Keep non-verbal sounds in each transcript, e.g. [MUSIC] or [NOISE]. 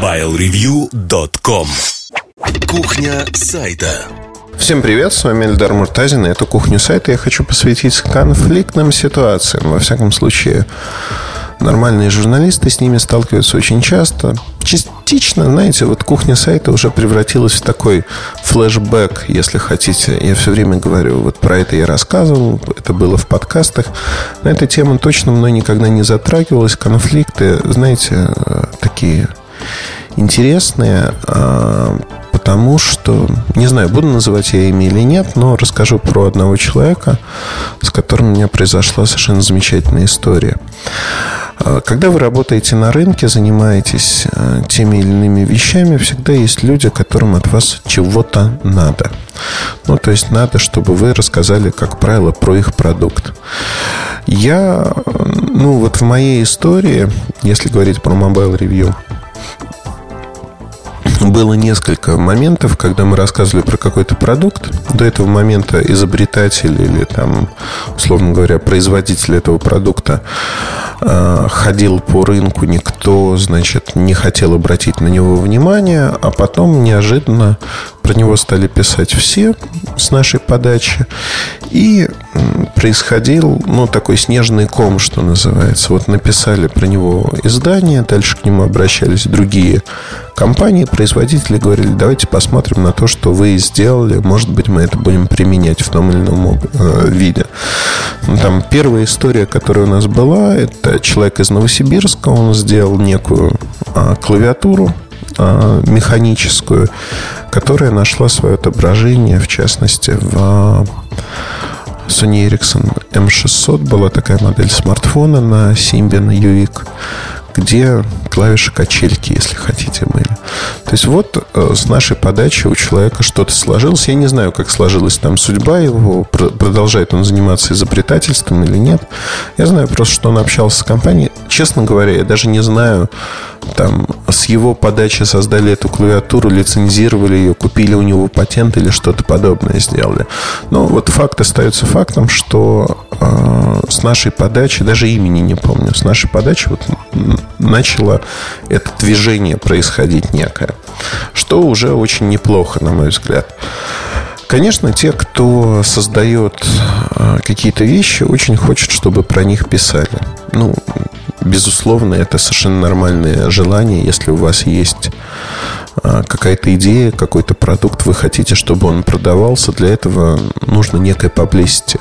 MobileReview.com Кухня сайта Всем привет, с вами Эльдар Муртазин, и эту кухню сайта я хочу посвятить конфликтным ситуациям. Во всяком случае, нормальные журналисты с ними сталкиваются очень часто. Частично, знаете, вот кухня сайта уже превратилась в такой флешбэк, если хотите. Я все время говорю, вот про это я рассказывал, это было в подкастах. На эту тему точно мной никогда не затрагивалось. Конфликты, знаете, э, такие интересные, а, потому что, не знаю, буду называть я имя или нет, но расскажу про одного человека, с которым у меня произошла совершенно замечательная история. А, когда вы работаете на рынке, занимаетесь а, теми или иными вещами, всегда есть люди, которым от вас чего-то надо. Ну, то есть надо, чтобы вы рассказали, как правило, про их продукт. Я, ну, вот в моей истории, если говорить про Mobile Review, было несколько моментов, когда мы рассказывали про какой-то продукт. До этого момента изобретатель или там, условно говоря, производитель этого продукта э, ходил по рынку, никто, значит, не хотел обратить на него внимание, а потом неожиданно про него стали писать все с нашей подачи. И происходил, ну, такой снежный ком, что называется. Вот написали про него издание, дальше к нему обращались другие компании, производители говорили, давайте посмотрим на то, что вы сделали. Может быть, мы это будем применять в том или ином э, виде. Ну, там первая история, которая у нас была, это человек из Новосибирска, он сделал некую а, клавиатуру механическую, которая нашла свое отображение, в частности, в Sony Ericsson M600 была такая модель смартфона на Symbian UX, где клавиши качельки, если хотите, были. То есть вот э, с нашей подачи у человека что-то сложилось. Я не знаю, как сложилась там судьба его, продолжает он заниматься изобретательством или нет. Я знаю просто, что он общался с компанией. Честно говоря, я даже не знаю, там с его подачи создали эту клавиатуру, лицензировали ее, купили у него патент или что-то подобное сделали. Но вот факт остается фактом, что э, с нашей подачи, даже имени не помню, с нашей подачи вот начало это движение происходить некое. Что уже очень неплохо, на мой взгляд. Конечно, те, кто создает а, какие-то вещи, очень хочет, чтобы про них писали. Ну, безусловно, это совершенно нормальное желание, если у вас есть а, какая-то идея, какой-то продукт, вы хотите, чтобы он продавался, для этого нужно некое publicity.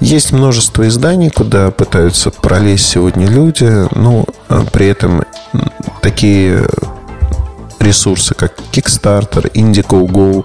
Есть множество изданий, куда пытаются пролезть сегодня люди, но а, при этом такие ресурсы, как Kickstarter, Indiegogo,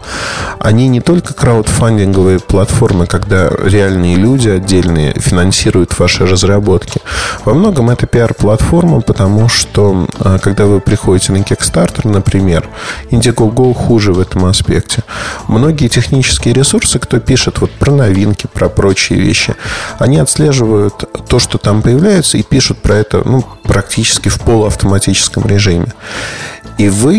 они не только краудфандинговые платформы, когда реальные люди отдельные финансируют ваши разработки. Во многом это пиар-платформа, потому что а, когда вы приходите на Kickstarter, например, Indiegogo хуже в этом аспекте. Многие технические ресурсы, кто пишет вот про новинки, про прочие вещи, они отслеживают то, что там появляется, и пишут про это ну, практически в полуавтоматическом режиме. И вы,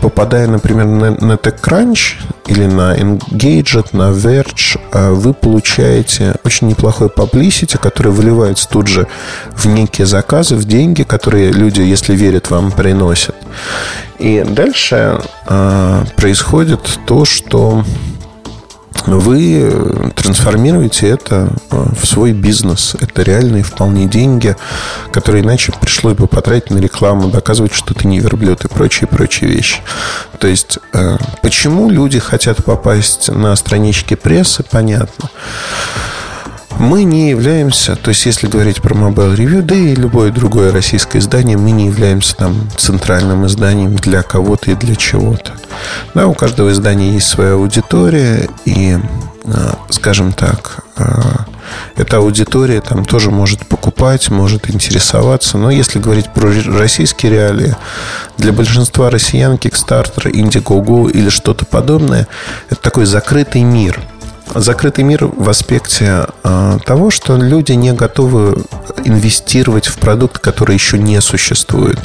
попадая, например, на, на TechCrunch или на Engadget, на Verge, э, вы получаете очень неплохой publicity, который выливается тут же в некие заказы, в деньги, которые люди, если верят вам, приносят. И дальше э, происходит то, что вы трансформируете это э, в свой бизнес. Это реальные вполне деньги, которые иначе пришлось бы потратить на рекламу, доказывать, что ты не верблюд и прочие-прочие вещи. То есть, э, почему люди хотят попасть на странички прессы, понятно. Мы не являемся, то есть если говорить про Mobile Review, да и любое другое российское издание, мы не являемся там центральным изданием для кого-то и для чего-то. Да, у каждого издания есть своя аудитория, и, а, скажем так, а, эта аудитория там тоже может покупать, может интересоваться. Но если говорить про российские реалии, для большинства россиян Kickstarter, Indiegogo или что-то подобное, это такой закрытый мир – закрытый мир в аспекте э, того, что люди не готовы инвестировать в продукт, который еще не существует.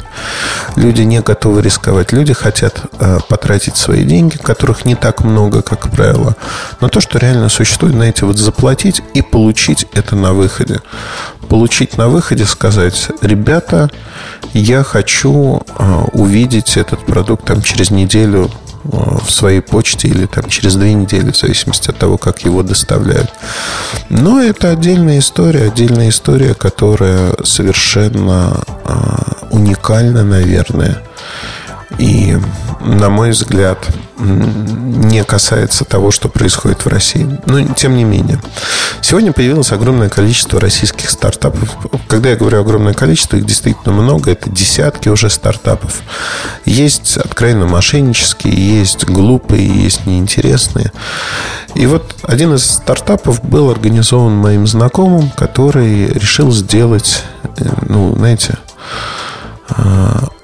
Люди не готовы рисковать. Люди хотят э, потратить свои деньги, которых не так много, как правило, на то, что реально существует, знаете, вот заплатить и получить это на выходе. Получить на выходе, сказать, ребята, я хочу э, увидеть этот продукт там через неделю в своей почте или там через две недели, в зависимости от того, как его доставляют. Но это отдельная история, отдельная история, которая совершенно э, уникальна, наверное. И, на мой взгляд, не касается того, что происходит в России. Но, тем не менее. Сегодня появилось огромное количество российских стартапов. Когда я говорю огромное количество, их действительно много. Это десятки уже стартапов. Есть откровенно мошеннические, есть глупые, есть неинтересные. И вот один из стартапов был организован моим знакомым, который решил сделать, э, ну, знаете,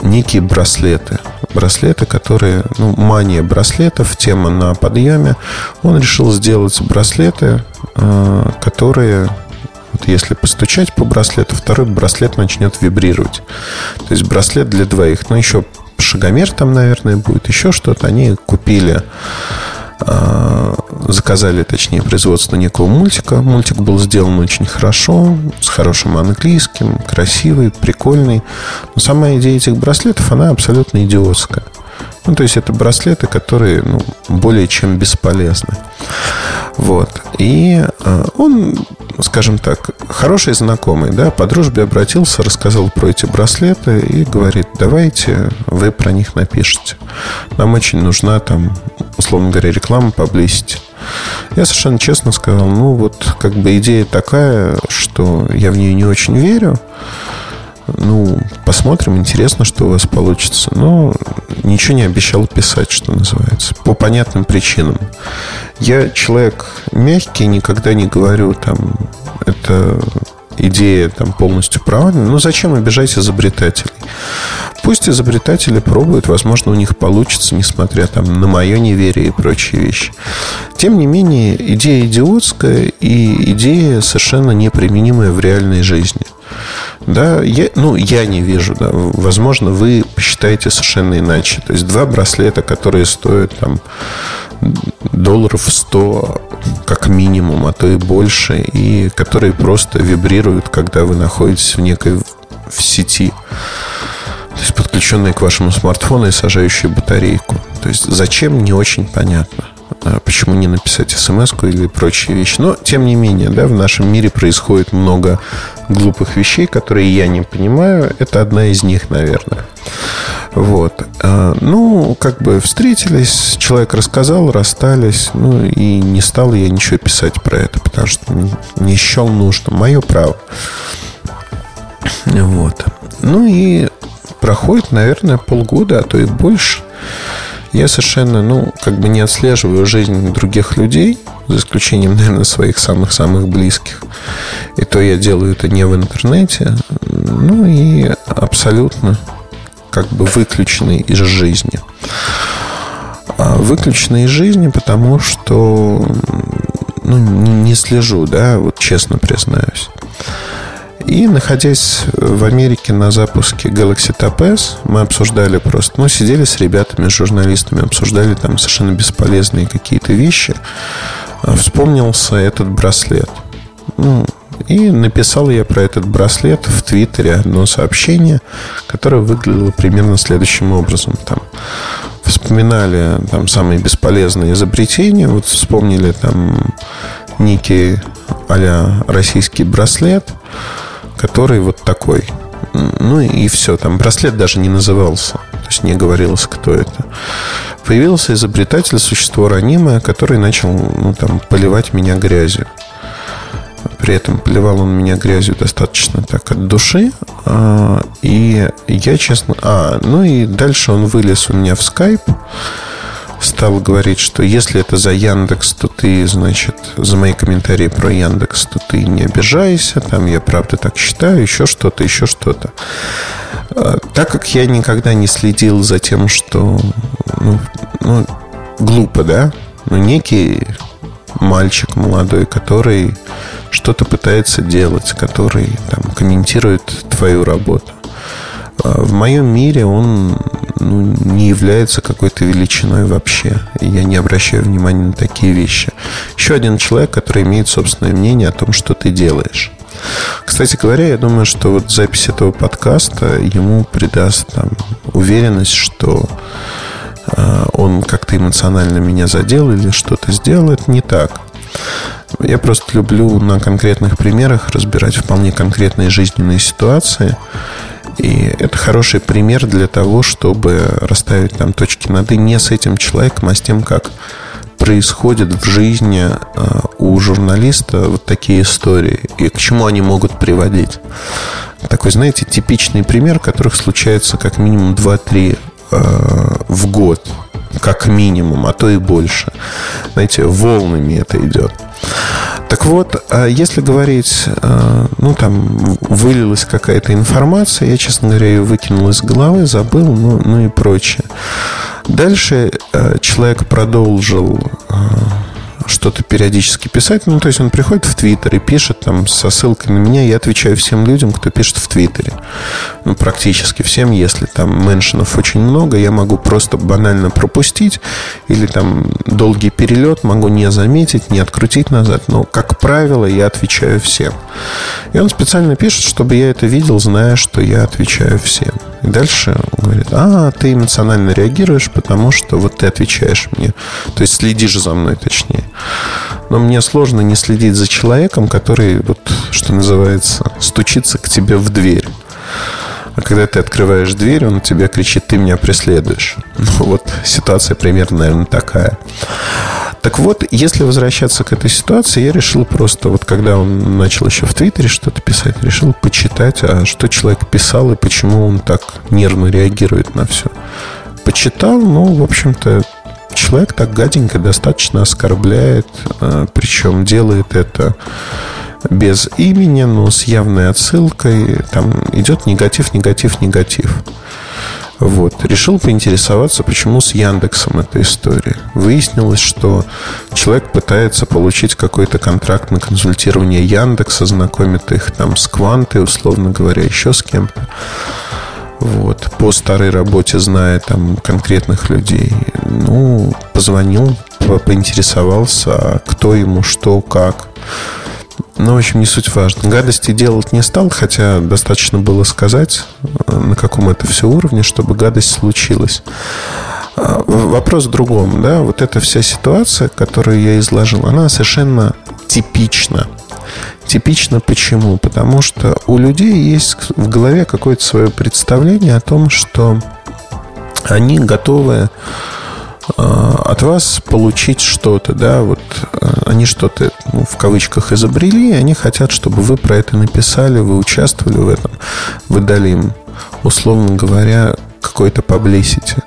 некие браслеты. Браслеты, которые, ну, мания браслетов, тема на подъеме. Он решил сделать браслеты, а, которые вот если постучать по браслету, второй браслет начнет вибрировать. То есть браслет для двоих. Ну, еще шагомер там, наверное, будет, еще что-то. Они купили а, заказали, точнее, производство некого мультика. Мультик был сделан очень хорошо, с хорошим английским, красивый, прикольный. Но сама идея этих браслетов, она абсолютно идиотская. Ну, то есть это браслеты, которые ну, более чем бесполезны. Вот. И э, он, скажем так, хороший знакомый, да, по дружбе обратился, рассказал про эти браслеты и говорит, давайте вы про них напишите. Нам очень нужна там, условно говоря, реклама поблизости. Я совершенно честно сказал, ну вот как бы идея такая, что я в нее не очень верю. Ну, посмотрим, интересно, что у вас получится. Но ничего не обещал писать, что называется. По понятным причинам. Я человек мягкий, никогда не говорю там, это идея там полностью провальна. Ну, зачем обижать изобретателей? Пусть изобретатели пробуют, возможно, у них получится, несмотря там на мое неверие и прочие вещи. Тем не менее, идея идиотская и идея совершенно неприменимая в реальной жизни. Да, я, ну, я не вижу, да. Возможно, вы посчитаете совершенно иначе. То есть два браслета, которые стоят там долларов 100 как минимум, а то и больше, и которые просто вибрируют, когда вы находитесь в некой в сети. Подключенные к вашему смартфону и сажающие батарейку. То есть зачем, не очень понятно. А почему не написать смс или прочие вещи. Но, тем не менее, да, в нашем мире происходит много глупых вещей, которые я не понимаю. Это одна из них, наверное. Вот. А, ну, как бы встретились, человек рассказал, расстались. Ну, и не стал я ничего писать про это, потому что не счел нужно. Мое право. Вот. Ну и проходит, наверное, полгода, а то и больше. Я совершенно, ну, как бы не отслеживаю жизнь других людей, за исключением, [LAUGHS] наверное, своих самых-самых близких. И то я делаю это не в интернете. Ну и абсолютно как бы выключенный из жизни. А выключенный из жизни, потому что ну, не слежу, да, вот честно признаюсь. И находясь в Америке на запуске Galaxy Tab S, мы обсуждали просто, ну, сидели с ребятами, с журналистами, обсуждали там совершенно бесполезные какие-то вещи. А вспомнился этот браслет. Ну, и написал я про этот браслет в Твиттере одно сообщение, которое выглядело примерно следующим образом. Там вспоминали там самые бесполезные изобретения, вот вспомнили там некий а российский браслет, который вот такой. Ну и все, там браслет даже не назывался, то есть не говорилось, кто это. Появился изобретатель, существо ранимое, который начал ну, там, поливать меня грязью. При этом поливал он меня грязью достаточно так от души. А, и я честно... А, ну и дальше он вылез у меня в скайп стал говорить, что если это за Яндекс, то ты, значит, за мои комментарии про Яндекс, то ты не обижайся, там я правда так считаю, еще что-то, еще что-то. А, так как я никогда не следил за тем, что ну, ну, глупо, да, но ну, некий мальчик молодой, который что-то пытается делать, который там комментирует твою работу в моем мире он ну, не является какой-то величиной вообще. Я не обращаю внимания на такие вещи. Еще один человек, который имеет собственное мнение о том, что ты делаешь. Кстати говоря, я думаю, что вот запись этого подкаста ему придаст там, уверенность, что э, он как-то эмоционально меня задел или что-то сделал. Это не так. Я просто люблю на конкретных примерах разбирать вполне конкретные жизненные ситуации и это хороший пример для того, чтобы расставить там точки над «и» не с этим человеком, а с тем, как происходят в жизни а, у журналиста вот такие истории и к чему они могут приводить. Такой, знаете, типичный пример, которых случается как минимум 2-3 а, в год, как минимум, а то и больше. Знаете, волнами это идет. Так вот, а если говорить, а, ну, там, вылилась какая-то информация, я, честно говоря, ее выкинул из головы, забыл, ну, ну и прочее. Дальше а, человек продолжил что-то периодически писать. Ну, то есть он приходит в Твиттер и пишет там со ссылкой на меня. Я отвечаю всем людям, кто пишет в Твиттере. Ну, практически всем. Если там меншинов очень много, я могу просто банально пропустить. Или там долгий перелет могу не заметить, не открутить назад. Но, как правило, я отвечаю всем. И он специально пишет, чтобы я это видел, зная, что я отвечаю всем. И дальше он говорит, а, ты эмоционально реагируешь, потому что вот ты отвечаешь мне. То есть следишь за мной, точнее. Но мне сложно не следить за человеком, который, вот, что называется, стучится к тебе в дверь. А когда ты открываешь дверь, он тебе кричит, ты меня преследуешь. [LAUGHS] Ну, вот ситуация примерно, наверное, такая. Так вот, если возвращаться к этой ситуации, я решил просто, вот когда он начал еще в Твиттере что-то писать, решил почитать, а что человек писал и почему он так нервно реагирует на все. Почитал, ну, в общем-то, человек так гаденько достаточно оскорбляет, а, причем делает это без имени, но с явной отсылкой. Там идет негатив, негатив, негатив. Вот. Решил поинтересоваться, почему с Яндексом эта история. Выяснилось, что человек пытается получить какой-то контракт на консультирование Яндекса, знакомит их там с Квантой, условно говоря, еще с кем-то. Вот. По старой работе, зная там конкретных людей. Ну, позвонил, поинтересовался, а кто ему, что, как. Ну, в общем, не суть важно. Гадости делать не стал, хотя достаточно было сказать, э, на каком это все уровне, чтобы гадость случилась. А, вопрос в другом, да, вот эта вся ситуация, которую я изложил, она совершенно типична. Типично почему? Потому что у людей есть в голове какое-то свое представление о том, что они готовы от вас получить что-то, да, вот а, они что-то ну, в кавычках изобрели, и они хотят, чтобы вы про это написали, вы участвовали в этом, вы дали им, условно говоря, какой-то publicity.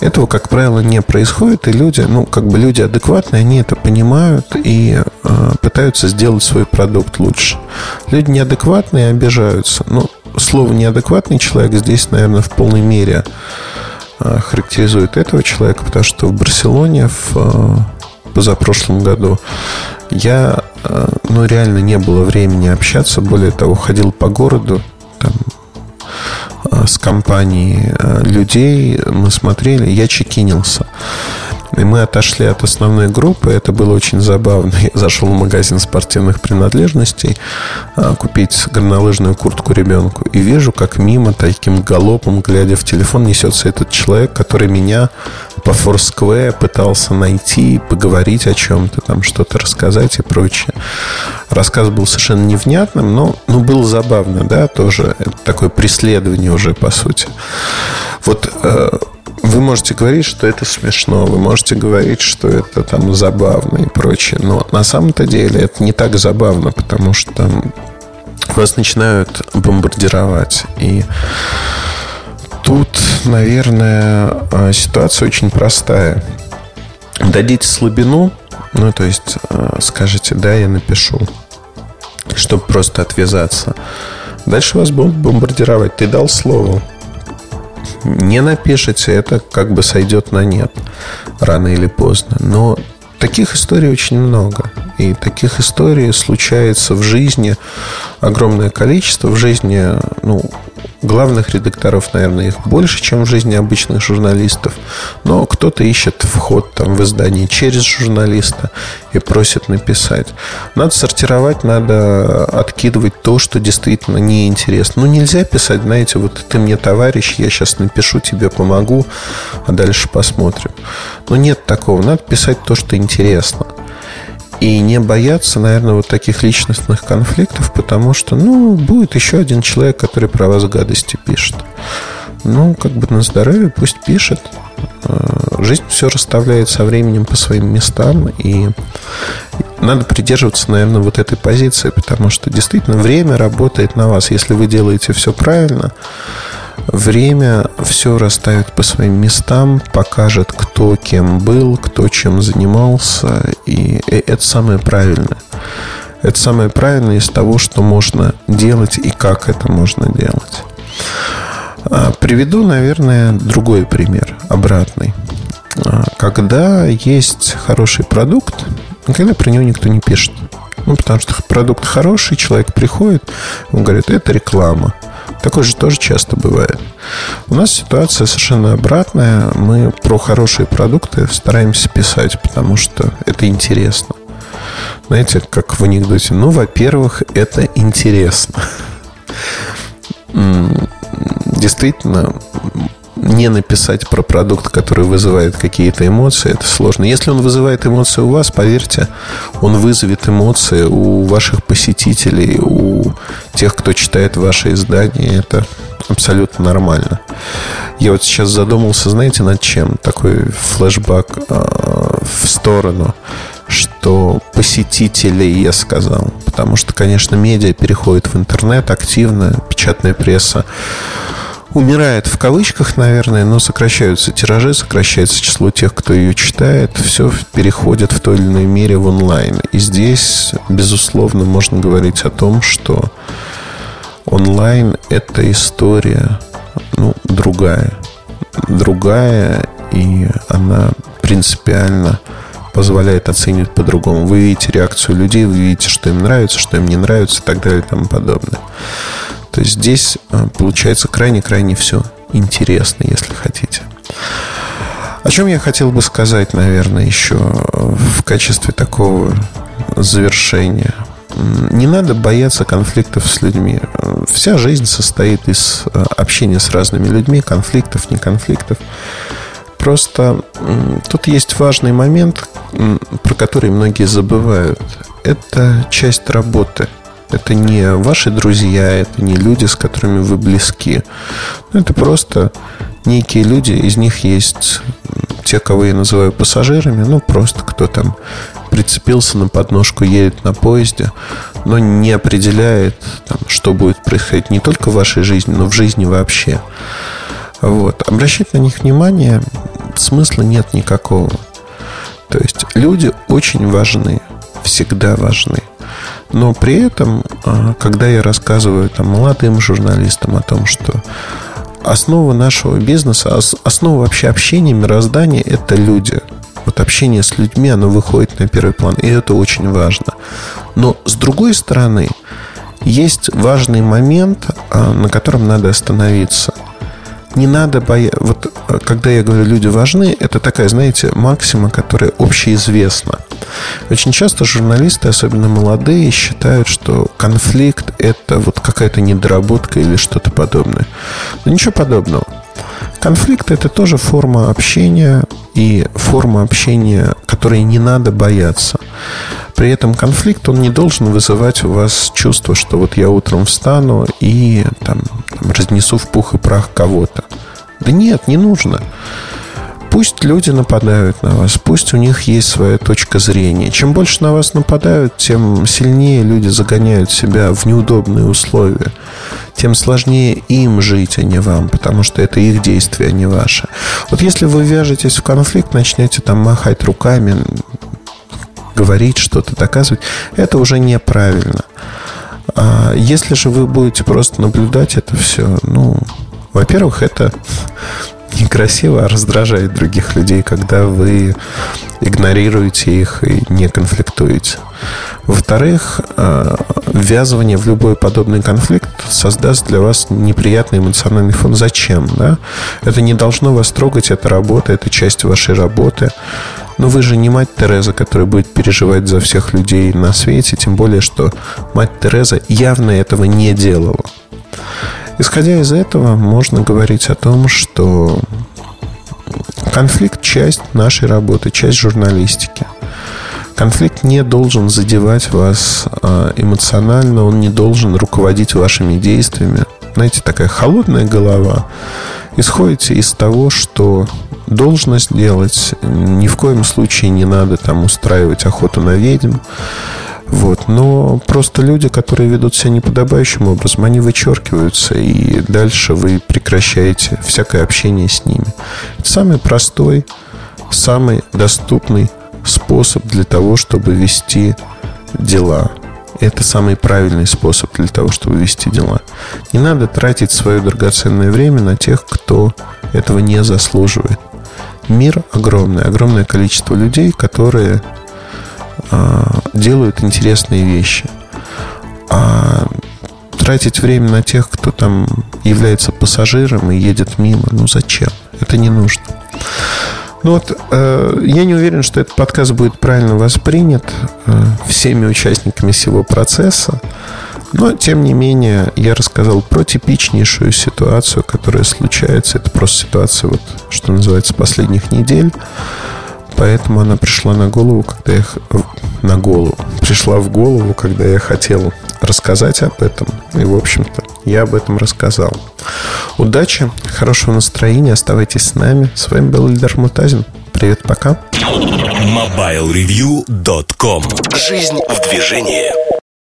Этого, как правило, не происходит, и люди, ну, как бы люди адекватные, они это понимают и э, пытаются сделать свой продукт лучше. Люди неадекватные обижаются. Ну, слово неадекватный человек здесь, наверное, в полной мере Э, характеризует этого человека, потому что в Барселоне в э, позапрошлом году я, э, ну, реально не было времени общаться. Более того, ходил по городу, там, с компанией людей, мы смотрели, я чекинился. И мы отошли от основной группы. Это было очень забавно. Я зашел в магазин спортивных принадлежностей а, купить горнолыжную куртку ребенку. И вижу, как мимо таким галопом, глядя в телефон, несется этот человек, который меня по Форскве пытался найти, поговорить о чем-то, там что-то рассказать и прочее. Рассказ был совершенно невнятным, но ну, было забавно, да, тоже. Это такое преследование уже, по сути. Вот э, вы можете говорить, что это смешно, вы можете говорить, что это там забавно и прочее, но на самом-то деле это не так забавно, потому что вас начинают бомбардировать. И тут, наверное, а, ситуация очень простая. Дадите слабину, ну, то есть а, скажете, да, я напишу, чтобы просто отвязаться. Дальше вас будут бомбардировать. Ты дал слово не напишете, это как бы сойдет на нет рано или поздно. Но таких историй очень много. И таких историй случается в жизни огромное количество. В жизни, ну, Главных редакторов, наверное, их больше, чем в жизни обычных журналистов. Но кто-то ищет вход там в издание через журналиста и просит написать. Надо сортировать, надо откидывать то, что действительно неинтересно. Ну, нельзя писать, знаете, вот ты мне товарищ, я сейчас напишу тебе, помогу, а дальше посмотрим. Но нет такого. Надо писать то, что интересно. И не бояться, наверное, вот таких личностных конфликтов, потому что, ну, будет еще один человек, который про вас гадости пишет. Ну, как бы на здоровье пусть пишет. Э, жизнь все расставляет со временем по своим местам, и надо придерживаться, наверное, вот этой позиции, потому что действительно время работает на вас. Если вы делаете все правильно, Время все расставит по своим местам, покажет, кто кем был, кто чем занимался, и это самое правильное. Это самое правильное из того, что можно делать и как это можно делать. А, приведу, наверное, другой пример, обратный. А, когда есть хороший продукт, когда про него никто не пишет. Ну, потому что продукт хороший, человек приходит, он говорит, это реклама. Такое же тоже часто бывает. У нас ситуация совершенно обратная. Мы про хорошие продукты стараемся писать, потому что это интересно. Знаете, как в анекдоте. Ну, во-первых, это интересно. Действительно, не написать про продукт, который вызывает какие-то эмоции, это сложно. Если он вызывает эмоции у вас, поверьте, он вызовет эмоции у ваших посетителей, у тех, кто читает ваши издания. Это абсолютно нормально. Я вот сейчас задумался, знаете, над чем? Такой флешбэк э, в сторону что посетителей, я сказал. Потому что, конечно, медиа переходит в интернет активно, печатная пресса умирает в кавычках, наверное, но сокращаются тиражи, сокращается число тех, кто ее читает, все переходит в той или иной мере в онлайн. И здесь, безусловно, можно говорить о том, что онлайн – это история ну, другая. Другая, и она принципиально позволяет оценивать по-другому. Вы видите реакцию людей, вы видите, что им нравится, что им не нравится и так далее и тому подобное. То есть здесь э, получается крайне-крайне все интересно, если хотите. О чем я хотел бы сказать, наверное, еще в качестве такого завершения. Не надо бояться конфликтов с людьми. Вся жизнь состоит из э, общения с разными людьми, конфликтов, не конфликтов. Просто тут есть важный момент, про который многие забывают. Это часть работы – это не ваши друзья, это не люди, с которыми вы близки. Ну, это просто некие люди, из них есть те, кого я называю пассажирами, ну, просто кто там прицепился на подножку, едет на поезде, но не определяет, там, что будет происходить не только в вашей жизни, но в жизни вообще. Вот. Обращать на них внимание смысла нет никакого. То есть люди очень важны, всегда важны. Но при этом, а, когда я рассказываю там, молодым журналистам о том, что основа нашего бизнеса, основа вообще общения, мироздания – это люди. Вот общение с людьми, оно выходит на первый план, и это очень важно. Но с другой стороны, есть важный момент, а, на котором надо остановиться – не надо бояться. Вот э, когда я говорю, люди важны, это такая, знаете, максима, которая общеизвестна. Очень часто журналисты, особенно молодые, считают, что конфликт – это вот какая-то недоработка или что-то подобное. Но ничего подобного. Конфликт – это тоже форма общения и форма общения, которой не надо бояться. При этом конфликт, он не должен вызывать у вас чувство, что вот я утром встану и там, там разнесу в пух и прах кого-то. Да нет, не нужно. Пусть люди нападают на вас, пусть у них есть своя точка зрения. Чем больше на вас нападают, тем сильнее люди загоняют себя в неудобные условия. Тем сложнее им жить, а не вам, потому что это их действия, а не ваши. Вот если вы вяжетесь в конфликт, начнете там махать руками, говорить что-то, доказывать, это уже неправильно. А если же вы будете просто наблюдать это все, ну, во-первых, это некрасиво, а раздражает других людей, когда вы игнорируете их и не конфликтуете. Во-вторых, э, ввязывание в любой подобный конфликт создаст для вас неприятный эмоциональный фон. Зачем? Да? Это не должно вас трогать, это работа, это часть вашей работы. Но вы же не мать Тереза, которая будет переживать за всех людей на свете, тем более, что мать Тереза явно этого не делала. Исходя из этого, можно говорить о том, что конфликт – часть нашей работы, часть журналистики. Конфликт не должен задевать вас а, эмоционально, он не должен руководить вашими действиями. Знаете, такая холодная голова. Исходите из того, что должно сделать. Ни в коем случае не надо там устраивать охоту на ведьм. Вот. Но просто люди, которые ведут себя неподобающим образом, они вычеркиваются, и дальше вы прекращаете всякое общение с ними. Это самый простой, самый доступный способ для того, чтобы вести дела. Это самый правильный способ для того, чтобы вести дела. Не надо тратить свое драгоценное время на тех, кто этого не заслуживает. Мир огромный, огромное количество людей, которые а, делают интересные вещи. А тратить время на тех, кто там является пассажиром и едет мимо, ну зачем? Это не нужно. Ну вот, э, я не уверен, что этот подкаст будет правильно воспринят э, всеми участниками всего процесса. Но, тем не менее, я рассказал про типичнейшую ситуацию, которая случается. Это просто ситуация, вот, что называется, последних недель. Поэтому она пришла на голову, когда я... На голову. Пришла в голову, когда я хотел рассказать об этом. И, в общем-то, я об этом рассказал. Удачи, хорошего настроения, оставайтесь с нами. С вами был Ильдар Мутазин. Привет, пока. MobileReview.com Жизнь в движении.